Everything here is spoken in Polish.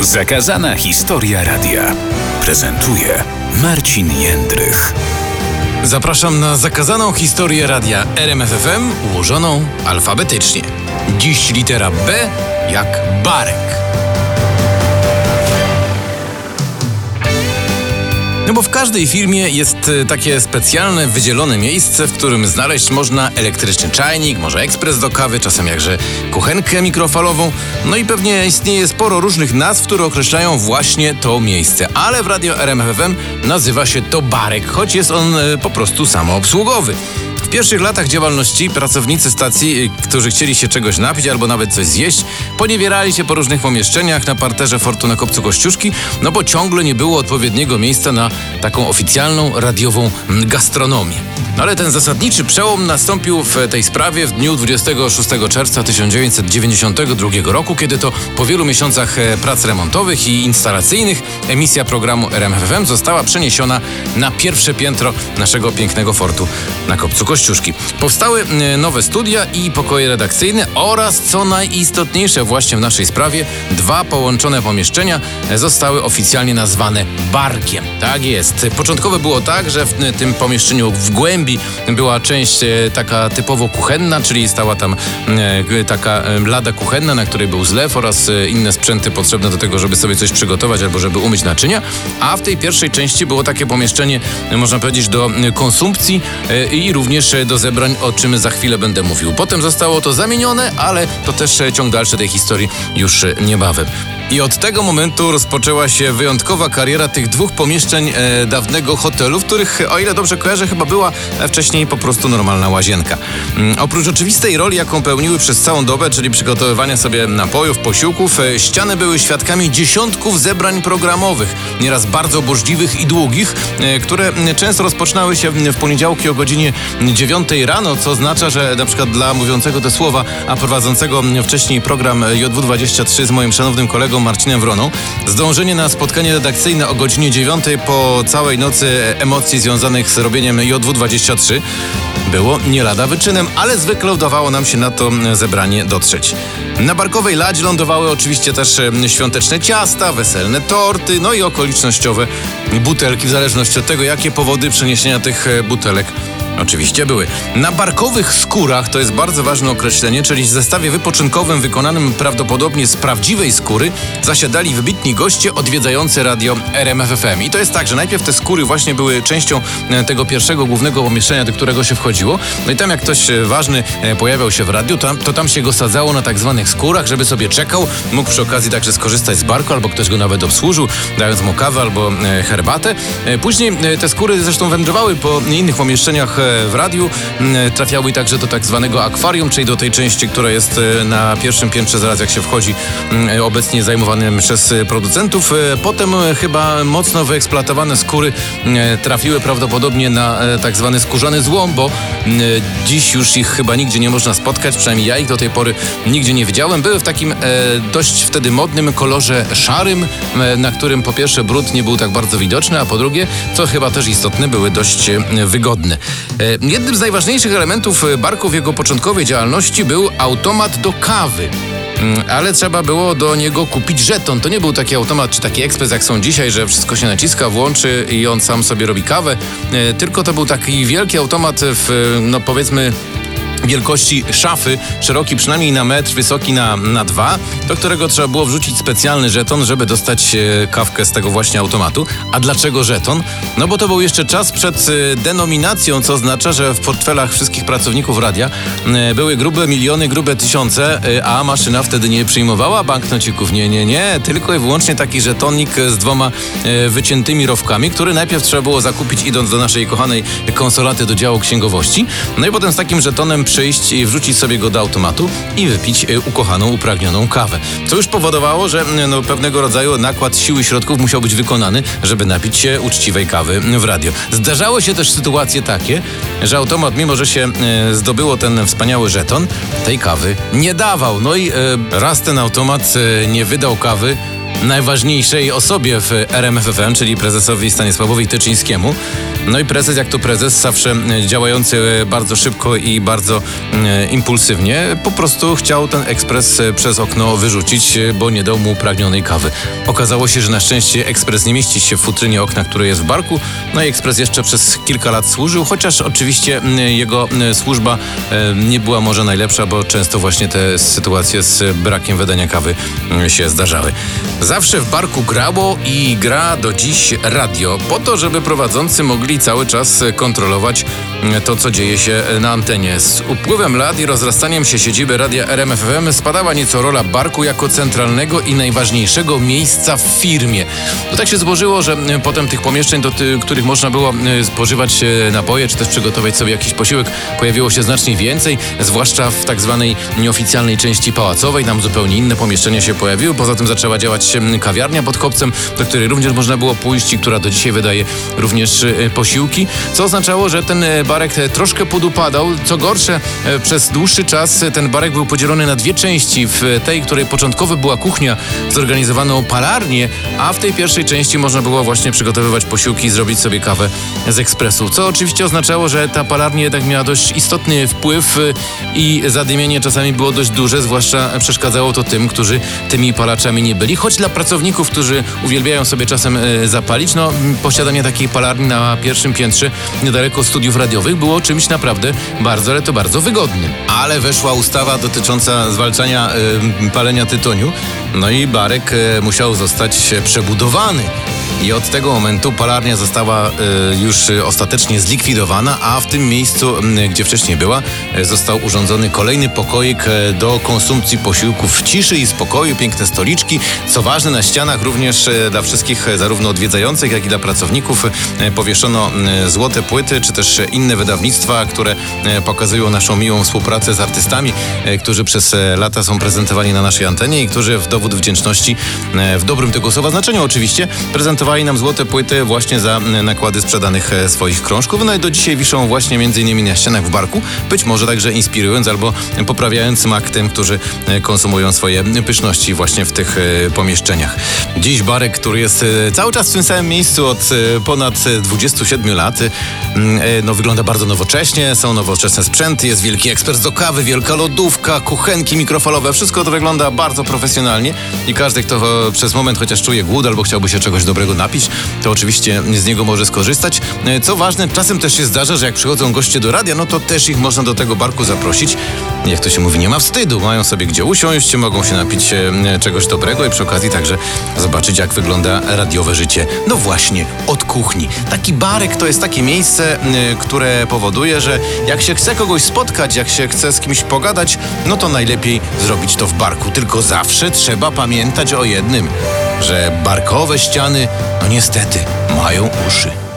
Zakazana historia radia prezentuje Marcin Jędrych. Zapraszam na zakazaną historię radia RMFFM ułożoną alfabetycznie. Dziś litera B jak Barek. Bo w każdej firmie jest e, takie specjalne, wydzielone miejsce, w którym znaleźć można elektryczny czajnik, może ekspres do kawy, czasem jakże kuchenkę mikrofalową. No i pewnie istnieje sporo różnych nazw, które określają właśnie to miejsce. Ale w radio RMFFM nazywa się to barek, choć jest on e, po prostu samoobsługowy. W pierwszych latach działalności pracownicy stacji, y, którzy chcieli się czegoś napić albo nawet coś zjeść, poniewierali się po różnych pomieszczeniach na parterze fortu na Kopcu Kościuszki, no bo ciągle nie było odpowiedniego miejsca na taką oficjalną radiową gastronomię. No ale ten zasadniczy przełom nastąpił w tej sprawie w dniu 26 czerwca 1992 roku, kiedy to po wielu miesiącach e, prac remontowych i instalacyjnych emisja programu RMFFM została przeniesiona na pierwsze piętro naszego pięknego fortu na Kopcu Kościuszki. Powstały e, nowe studia i pokoje redakcyjne oraz, co najistotniejsze właśnie w naszej sprawie, dwa połączone pomieszczenia e, zostały oficjalnie nazwane barkiem. Tak jest. Początkowo było tak, że w tym pomieszczeniu w głębi była część e, taka typowo kuchenna, czyli stała tam e, taka e, lada kuchenna, na której był zlew oraz inne sprzęty potrzebne do tego, żeby sobie coś przygotować albo żeby umyć naczynia, a w tej pierwszej części było takie pomieszczenie, można powiedzieć, do konsumpcji i również do zebrań, o czym za chwilę będę mówił. Potem zostało to zamienione, ale to też ciąg dalszy tej historii już niebawem. I od tego momentu rozpoczęła się wyjątkowa kariera tych dwóch pomieszczeń e, dawnego hotelu, w których, o ile dobrze kojarzę, chyba była wcześniej po prostu normalna łazienka. Mm, oprócz oczywistej roli, jaką pełniły przez całą dobę, czyli przygotowywania sobie napojów, posiłków, e, ściany były świadkami dziesiątków zebrań programowych, nieraz bardzo burzliwych i długich, e, które często rozpoczynały się w poniedziałki o godzinie 9 rano, co oznacza, że na przykład dla mówiącego te słowa, a prowadzącego wcześniej program JW23 z moim szanownym kolegą Marcinem Wroną. Zdążenie na spotkanie redakcyjne o godzinie 9 po całej nocy emocji związanych z robieniem JW23 było nie lada wyczynem, ale zwykle udawało nam się na to zebranie dotrzeć. Na Barkowej Ladzie lądowały oczywiście też świąteczne ciasta, weselne torty, no i okolicznościowe butelki, w zależności od tego, jakie powody przeniesienia tych e, butelek Oczywiście były. Na barkowych skórach, to jest bardzo ważne określenie, czyli w zestawie wypoczynkowym wykonanym prawdopodobnie z prawdziwej skóry, zasiadali wybitni goście odwiedzający radio RMFFM. I to jest tak, że najpierw te skóry właśnie były częścią e, tego pierwszego głównego pomieszczenia, do którego się wchodziło. No i tam jak ktoś e, ważny e, pojawiał się w radiu, to, to tam się go sadzało na tak zwanych skórach, żeby sobie czekał, mógł przy okazji także skorzystać z barku, albo ktoś go nawet obsłużył, dając mu kawę albo herbatę. Później te skóry zresztą wędrowały po innych pomieszczeniach w radiu. Mm, trafiały także do tak zwanego akwarium, czyli do tej części, która jest e, na pierwszym piętrze zaraz jak się wchodzi, mm, obecnie zajmowanym przez producentów. E, potem e, chyba mocno wyeksploatowane skóry trafiły prawdopodobnie na tak zwany skórzany złom, bo mm, dziś już ich chyba nigdzie nie można spotkać, przynajmniej ja ich do tej pory nigdzie nie widziałem. Były w takim dość wtedy modnym kolorze szarym, na którym po pierwsze brud nie był tak bardzo widoczny, a po drugie, co chyba też istotne, były dość wygodne. Jednym z najważniejszych elementów e, barku w jego początkowej działalności był automat do kawy. Mm, ale trzeba było do niego kupić żeton. To nie był taki automat czy taki ekspres, jak są dzisiaj, że wszystko się naciska, włączy i on sam sobie robi kawę. E, tylko to był taki wielki automat w, no powiedzmy, wielkości szafy, szeroki przynajmniej na metr, wysoki na, na dwa, do którego trzeba było wrzucić specjalny żeton, żeby dostać e, kawkę z tego właśnie automatu. A dlaczego żeton? No bo to był jeszcze czas przed e, denominacją, co oznacza, że w portfelach wszystkich pracowników radia e, były grube miliony, grube tysiące, a maszyna wtedy nie przyjmowała banknocików. Nie, nie, nie, tylko i wyłącznie taki żetonik z dwoma wyciętymi rowkami, który najpierw trzeba było zakupić idąc do naszej kochanej konsolaty do działu księgowości. No i potem z takim żetonem przyjść i wrzucić sobie go do automatu i wypić e, ukochaną, upragnioną kawę. Co już powodowało, że e, no, pewnego rodzaju nakład siły środków musiał być wykonany, żeby napić się uczciwej kawy w radio. Zdarzały się też sytuacje takie, że automat, mimo że się e, zdobyło ten wspaniały żeton, tej kawy nie dawał. No i raz ten automat nie wydał kawy najważniejszej osobie w RMFFM, czyli prezesowi Stanisławowi Tyczyńskiemu. No i prezes, jak to prezes, zawsze działający bardzo szybko i bardzo e, impulsywnie, po prostu chciał ten ekspres przez okno wyrzucić, bo nie dał mu pragnionej kawy. Okazało się, że na szczęście ekspres nie mieści się w futrynie okna, które jest w barku, no i ekspres jeszcze przez kilka lat służył, chociaż oczywiście m, jego m, służba e, nie była może najlepsza, bo często właśnie te sytuacje z brakiem wydania kawy się zdarzały. Zawsze w barku grało i gra do dziś radio, po to, żeby prowadzący mogli cały czas kontrolować to, co dzieje się na antenie. Z upływem lat i rozrastaniem się siedziby radia RMFFM spadała nieco rola barku jako centralnego i najważniejszego miejsca w firmie. To tak się złożyło, że m, potem tych pomieszczeń, do których można było m, spożywać e, napoje, czy też przygotować sobie jakiś posiłek, pojawiło się znacznie więcej, zwłaszcza w tak zwanej nieoficjalnej części pałacowej. Tam zupełnie inne pomieszczenia się pojawiły. Poza tym zaczęła działać em, kawiarnia pod kopcem, do której również można było pójść i która do dzisiaj wydaje również e, posiłki, co oznaczało, że ten e, barek e, troszkę podupadał. Co gorsze, e, przez dłuższy czas e, ten barek był podzielony na dwie części. W tej, której początkowo była kuchnia, zorganizowano palarnię, a w tej pierwszej części można było właśnie przygotowywać posiłki i zrobić sobie kawę z ekspresu. Co oczywiście oznaczało, że ta palarnia jednak miała dość istotny wpływ i zadymienie czasami było dość duże, zwłaszcza przeszkadzało to tym, którzy tymi palaczami nie byli. Choć dla pracowników, którzy uwielbiają sobie czasem zapalić, no posiadanie takiej palarni na pierwszym piętrze niedaleko studiów radiowych było czymś naprawdę bardzo, ale to bardzo wygodnym. Ale weszła ustawa dotycząca zwalczania y, palenia tytoniu, no i barek y, musiał zostać przebudowany. I od tego momentu palarnia została y, już y, ostatecznie zlikwidowana, a w tym miejscu, gdzie wcześniej była, y, został urządzony kolejny pokoik do konsumpcji posiłków w ciszy i spokoju, piękne stoliczki. Co ważne, na ścianach również dla wszystkich, zarówno odwiedzających, jak i dla pracowników, powieszono złote płyty, czy też inne wydawnictwa, które pokazują naszą miłą współpracę z artystami, którzy przez lata są prezentowani na naszej antenie i którzy w dowód wdzięczności, w dobrym tego słowa znaczeniu oczywiście, prezentowali nam złote płyty właśnie za nakłady sprzedanych e, swoich krążków. No i do dzisiaj wiszą właśnie innymi na ścianach w barku, być może także inspirując albo poprawiając smak tym, którzy e, konsumują swoje pyszności właśnie w tych e, pomieszczeniach. Dziś barek, który jest cały czas w tym samym miejscu od ponad e, 27 lat, no wygląda bardzo nowocześnie, są nowoczesne sprzęty, jest wielki ekspert do kawy, wielka lodówka, kuchenki mikrofalowe, wszystko to wygląda bardzo profesjonalnie i każdy, kto przez moment chociaż czuje głód albo chciałby się czegoś dobrego napić, to oczywiście z niego może skorzystać. E, Co ważne, czasem też się zdarza, że jak przychodzą goście do radia, no to też ich można do tego barku zaprosić. Jak to się mówi, nie ma wstydu. Mają sobie gdzie usiąść, mogą się napić e, czegoś dobrego i przy okazji także zobaczyć, jak wygląda radiowe życie. No właśnie, od kuchni. Taki barek to jest takie miejsce, e, które powoduje, że jak się chce kogoś spotkać, jak się chce z kimś pogadać, no to najlepiej zrobić to w barku. Tylko zawsze trzeba pamiętać o jednym, że barkowe ściany, no niestety, mają uszy.